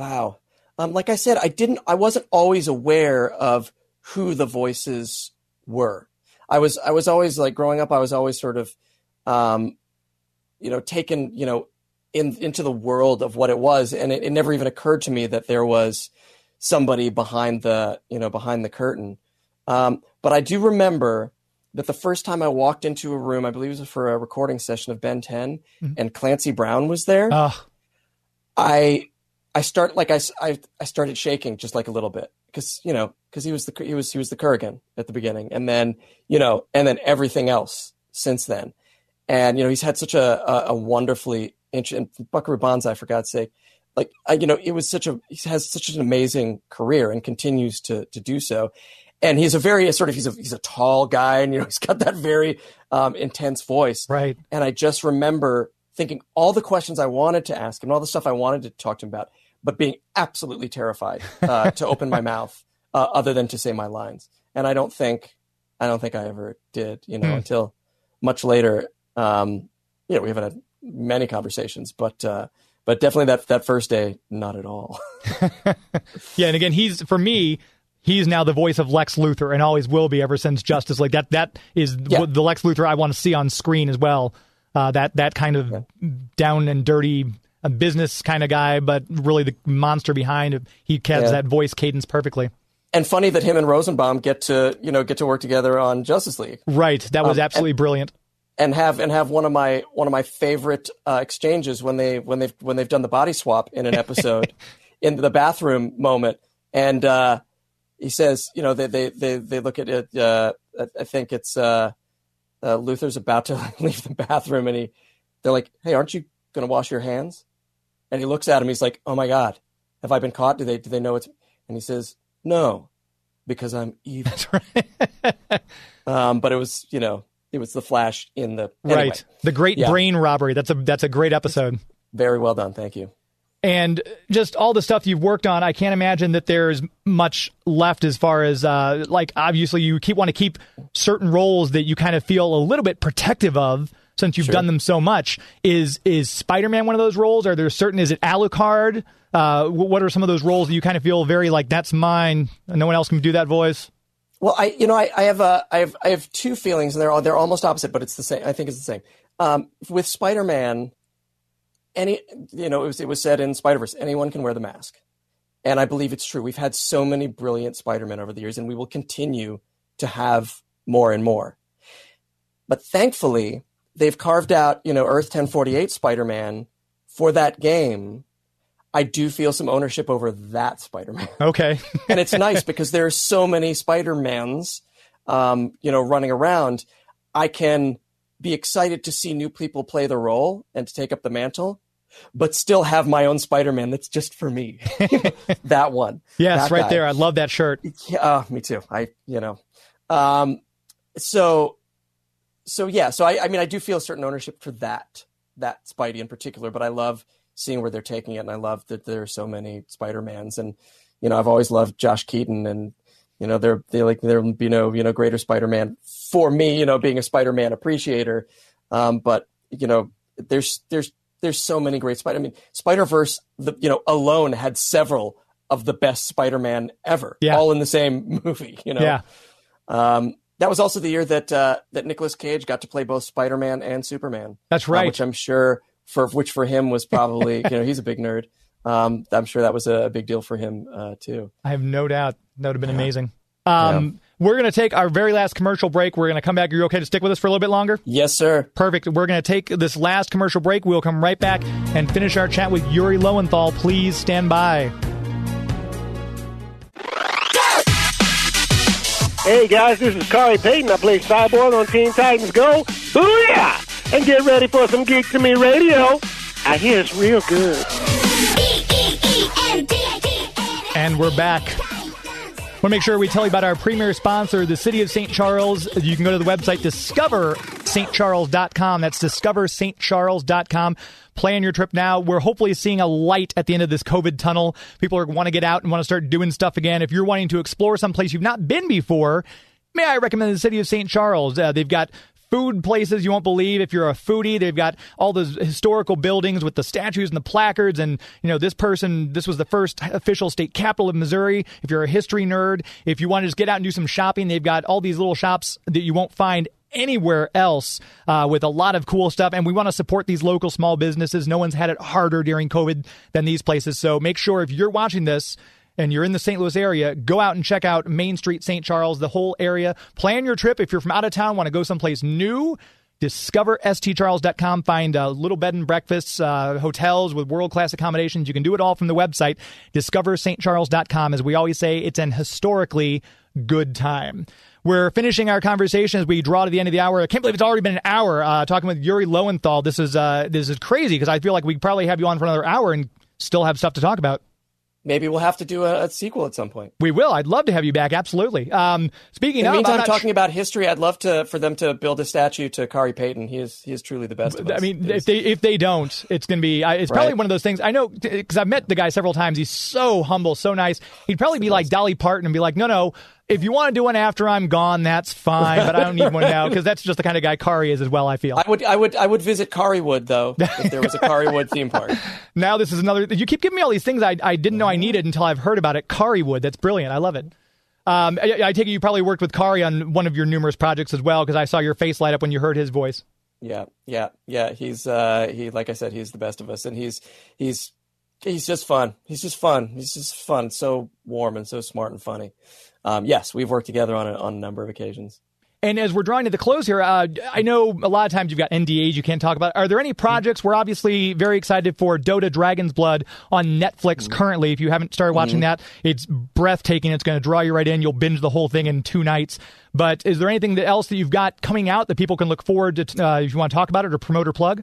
wow. Um, like I said, I didn't. I wasn't always aware of who the voices were. I was. I was always like growing up. I was always sort of, um, you know, taken, you know, in into the world of what it was, and it, it never even occurred to me that there was somebody behind the, you know, behind the curtain. Um, but I do remember that the first time I walked into a room, I believe it was for a recording session of Ben 10, and Clancy Brown was there. Uh, I I start like I I started shaking just like a little bit because you know because he was the he was he was the Kurgan at the beginning and then you know and then everything else since then. And you know he's had such a a, a wonderfully interesting Buckaroo Banzai for God's sake like I, you know it was such a he has such an amazing career and continues to to do so. And he's a very sort of he's a he's a tall guy and you know he's got that very um, intense voice. Right. and I just remember thinking all the questions I wanted to ask him, all the stuff I wanted to talk to him about, but being absolutely terrified uh, to open my mouth uh, other than to say my lines. And I don't think, I don't think I ever did, you know, Hmm. until much later. Um, you know, we haven't had many conversations, but, uh, but definitely that, that first day, not at all. Yeah, and again, he's for me. He's now the voice of Lex Luthor, and always will be ever since Justice League. That that is Yeah. the Lex Luthor I want to see on screen as well. Uh, that that kind of down and dirty uh, business kind of guy, but really the monster behind it. He has Yeah. that voice cadence perfectly. and funny that him and Rosenbaum get to, you know, get to work together on Justice League. Right, that was Um, absolutely brilliant. and have and have one of my one of my favorite uh, exchanges when they when they've when they've done the body swap in an episode in the bathroom moment and uh, he says you know they they they, they look at it uh, I- I think it's uh, Luthor's about to leave the bathroom and he they're like hey aren't you gonna wash your hands? And he looks at him he's like oh my god have I been caught? Do they do they know it's and he says no because I'm evil. Um, but it was you know it was the flash in the anyway, right, the great Yeah. brain robbery. That's a that's a great episode. very well done. Thank you and just all the stuff you've worked on i can't imagine that there's much left as far as uh, like obviously you keep want to keep certain roles that you kind of feel a little bit protective of since you've Sure. done them so much is is spider-man one of those roles are there certain is it alucard uh, wh- what are some of those roles that you kind of feel very like that's mine and no one else can do that voice Well, I you know I, I have a I have I have two feelings and they're all, they're almost opposite, but it's the same. I think it's the same. Um, with Spider Man, any you know it was it was said in Spider Verse, anyone can wear the mask, and I believe it's true. We've had so many brilliant Spider Men over the years, and we will continue to have more and more. But thankfully, they've carved out you know Earth ten forty eight Spider Man for that game, I do feel some ownership over that Spider-Man. Okay. and it's nice because there are so many Spider-Mans, um, you know, running around. I can be excited to see new people play the role and to take up the mantle, but still have my own Spider-Man that's just for me. that one. yes, That right guy. there. I love that shirt. Yeah, uh, me too. I, you know, um, so, so yeah. So I, I mean, I do feel a certain ownership for that, that Spidey in particular. But I love seeing where they're taking it, and I love that there are so many Spider Mans. And you know, I've always loved Josh Keaton, and you know, there, they like there will be no, you know, greater Spider Man for me. You know, being a Spider Man appreciator. Um, but you know, there's there's there's so many great Spider. I mean, Spider Verse, the you know, alone had several of the best Spider-Man ever, Yeah. all in the same movie. You know, Yeah. um, that was also the year that uh, that Nicolas Cage got to play both Spider-Man and Superman. That's uh, right. which I'm sure for which for him was probably you know he's a big nerd. Um, I'm sure that was a big deal for him uh, too. I have no doubt that would have been amazing. Um, We're going to take our very last commercial break. We're going to come back. Are you okay to stick with us for a little bit longer? Yes, sir. Perfect. We're going to take this last commercial break. We'll come right back and finish our chat with Yuri Lowenthal. Please stand by. Hey guys, this is Khary Payton. I play Cyborg on Teen Titans Go. Booyah! And get ready for some Geek to Me radio. I hear it's real good. And we're back. Want to make sure we tell you about our premier sponsor, the City of St. Charles. You can go to the website discoverstcharles.com. That's discoverstcharles.com. Plan your trip now. We're hopefully seeing a light at the end of this COVID tunnel. People are want to get out and want to start doing stuff again. If you're wanting to explore someplace you've not been before, may I recommend the City of St. Charles? Uh, they've got food places you won't believe. If you're a foodie they've got all those historical buildings with the statues and the placards. And you know this person this was the first official state capital of missouri. If you're a history nerd if you want to just get out and do some shopping they've got all these little shops that you won't find anywhere else uh, with a lot of cool stuff. And we want to support these local small businesses. No one's had it harder during covid than these places. So make sure if you're watching this and you're in the St. Louis area, go out and check out Main Street, St. Charles, the whole area. Plan your trip. If you're from out of town, want to go someplace new, discoverstcharles.com. Find uh, little bed and breakfasts, uh, hotels with world class accommodations. You can do it all from the website, discoverstcharles.com. As we always say, it's an historically good time. We're finishing our conversation as we draw to the end of the hour. I can't believe it's already been an hour uh, talking with Yuri Lowenthal. This is uh, this is crazy because I feel like we probably have you on for another hour and still have stuff to talk about. Maybe we'll have to do a, a sequel at some point. We will. I'd love to have you back. Absolutely. Um, speaking In the of, I'm meantime, talking su- about history, I'd love to for them to build a statue to Khary Payton. He is he is truly the best. Of us. I mean, He's- if they if they don't, it's going to be. I- It's probably one of those things. I know because I've met the guy several times. He's so humble, so nice. He'd probably be like Dolly Parton and be like, "No, no, if you want to do one after I'm gone, that's fine, but I don't need one now because that's just the kind of guy Khary is as well. I feel. I would I would I would visit Kharywood though if there was a Kharywood theme park. now this is another. You keep giving me all these things I I didn't know I needed until I've heard about it. Khary Wood. That's brilliant. I love it. Um, I, I take it you probably worked with Khary on one of your numerous projects as well because I saw your face light up when you heard his voice. Yeah, yeah, yeah. He's uh he like I said, he's the best of us, and he's he's he's just fun. He's just fun. He's just fun. So warm and so smart and funny. Um, yes, we've worked together on a, on a number of occasions. And as we're drawing to the close here, uh, I know a lot of times you've got NDAs you can't talk about. Are there any projects? We're obviously very excited for Dota Dragon's Blood on Netflix currently. If you haven't started watching that, it's breathtaking. It's going to draw you right in. You'll binge the whole thing in two nights. But is there anything else that you've got coming out that people can look forward to uh, if you want to talk about it or promote or plug?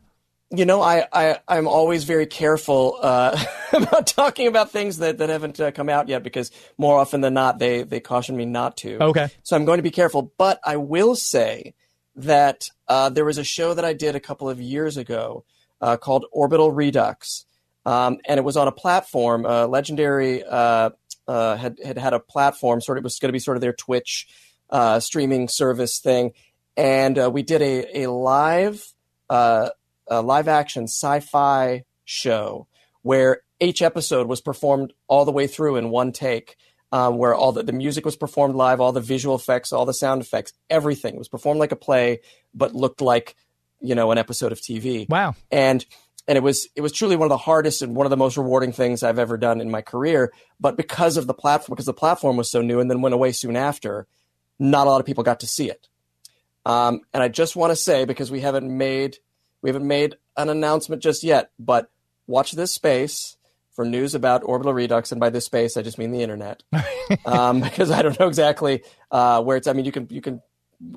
You know, I, I I'm always very careful uh, about talking about things that, that haven't uh, come out yet because more often than not they they caution me not to. Okay. So I'm going to be careful, but I will say that uh, there was a show that I did a couple of years ago uh, called Orbital Redux, um, and it was on a platform. Uh, Legendary uh, uh, had had had a platform, sort of it was going to be sort of their Twitch uh, streaming service thing, and uh, we did a a live uh, a live action sci-fi show where each episode was performed all the way through in one take um, where all the, the music was performed live, all the visual effects, all the sound effects, everything was performed like a play, but looked like you know an episode of TV. Wow. And and it was it was truly one of the hardest and one of the most rewarding things I've ever done in my career. But because of the platform, because the platform was so new and then went away soon after, not a lot of people got to see it. Um, and I just want to say because we haven't made we haven't made an announcement just yet, but watch this space for news about orbital redux, and by this space I just mean the internet, um, because I don't know exactly uh, where it's. I mean, you can you can.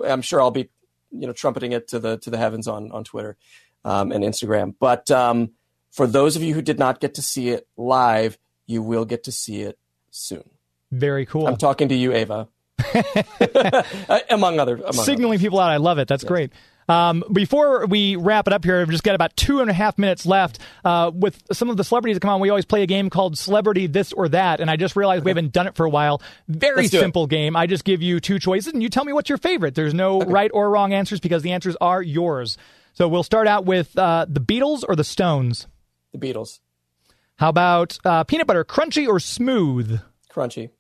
I'm sure I'll be you know trumpeting it to the to the heavens on on Twitter um, and Instagram. But um, for those of you who did not get to see it live, you will get to see it soon. Very cool. I'm talking to you, Ava. among other, among signaling people out. I love it. That's great. Um, before we wrap it up here, we've just got about two and a half minutes left. Uh, with some of the celebrities that come on, we always play a game called Celebrity This or That, and I just realized we haven't done it for a while. Very it. simple game. I just give you two choices, and you tell me what's your favorite. There's no right or wrong answers because the answers are yours. So we'll start out with uh, the Beatles or the Stones. The Beatles, How about uh, peanut butter, crunchy or smooth? crunchy,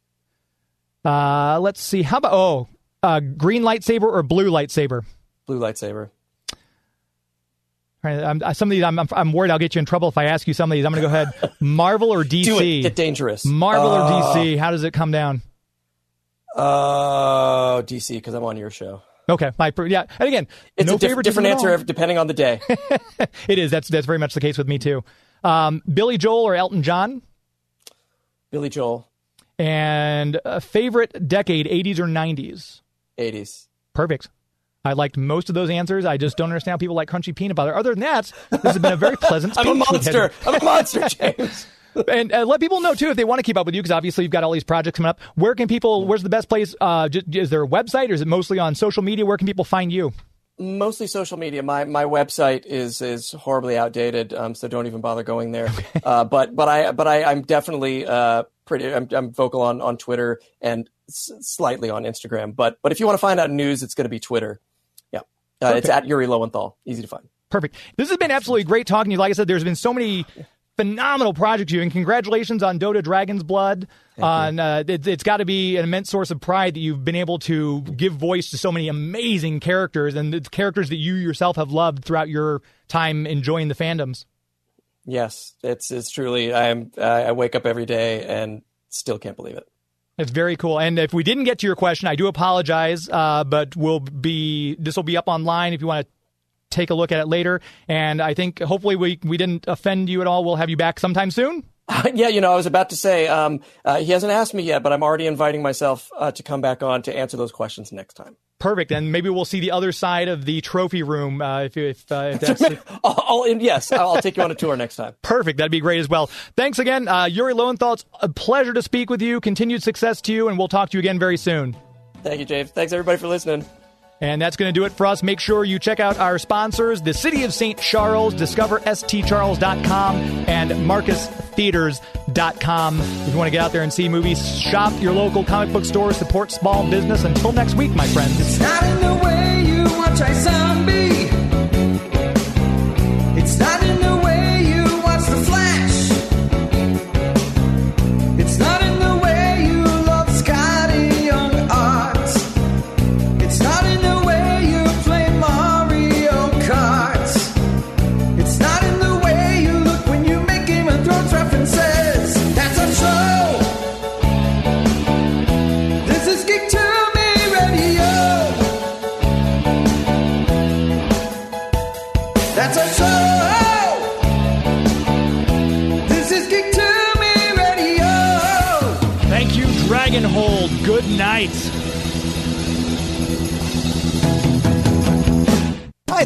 Uh, let's see. How about oh, uh, green lightsaber or blue lightsaber? Blue lightsaber. All right, I'm, uh, some of these, I'm, I'm, worried I'll get you in trouble if I ask you some of these. I'm going to go ahead. Marvel or DC? Do it. Get dangerous. Marvel or Uh, DC? How does it come down? Oh, DC, because I'm on your show. Okay, my yeah. And again, It's no a diff- different answer depending on the day. It is. That's that's very much the case with me too. Um, Billy Joel or Elton John? Billy Joel, And a favorite decade, 80s or 90s? 80s. Perfect. I liked most of those answers. I just don't understand how people like crunchy peanut butter. Other than that, this has been a very pleasant. I'm a speech we've had. monster. I'm a monster, James. and uh, let people know too if they want to keep up with you because obviously you've got all these projects coming up. Where can people? Where's the best place? Uh, j- is there a website or is it mostly on social media? Where can people find you? Mostly social media. My my website is is horribly outdated, um, so don't even bother going there. uh, but but I but I I'm definitely uh, pretty. I'm, I'm vocal on on Twitter and s- slightly on Instagram. But but if you want to find out news, it's going to be Twitter. Uh, it's at Yuri Lowenthal. Easy to find. Perfect. This has been absolutely great talking to you. Like I said, there's been so many phenomenal projects you and congratulations on Dota Dragon's Blood. On uh, it, it's got to be an immense source of pride that you've been able to give voice to so many amazing characters and the characters that you yourself have loved throughout your time enjoying the fandoms. Yes, it's it's truly. I'm I wake up every day and still can't believe it. It's very cool. And if we didn't get to your question, I do apologize. Uh, but we'll be this will be up online if you want to take a look at it later. And I think hopefully we we didn't offend you at all. We'll have you back sometime soon. yeah, you know, I was about to say um, uh, he hasn't asked me yet, but I'm already inviting myself uh, to come back on to answer those questions next time. Perfect. And maybe we'll see the other side of the trophy room uh, if if, uh, if that's I'll, I'll, yes, I'll, take you on a tour next time. perfect. That'd be great as well. Thanks again, uh, Yuri Lowenthal. It's a pleasure to speak with you. Continued success to you, and we'll talk to you again very soon. Thank you, James. Thanks everybody for listening. And that's going to do it for us. Make sure you check out our sponsors, the City of St. Charles, discoverstcharles.com, and marcustheatres.com. If you want to get out there and see movies, shop your local comic book store, support small business. Until next week, my friends. It's not in the way you watch a zombie. It's not in the way you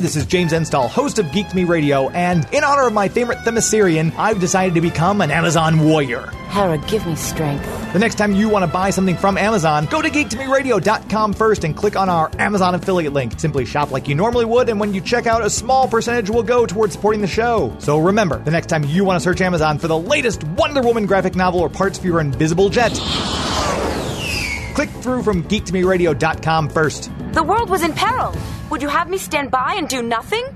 this is James Enstall, host of Geek to Me Radio, and in honor of my favorite Themyscirian, I've decided to become an Amazon warrior. Hera, give me strength. The next time you want to buy something from Amazon, go to geektomeradio.com first and click on our Amazon affiliate link. Simply shop like you normally would, and when you check out, a small percentage will go towards supporting the show. So remember, the next time you want to search Amazon for the latest Wonder Woman graphic novel or parts for your invisible jet, click through from geektomeradio.com first. The world was in peril. Would you have me stand by and do nothing?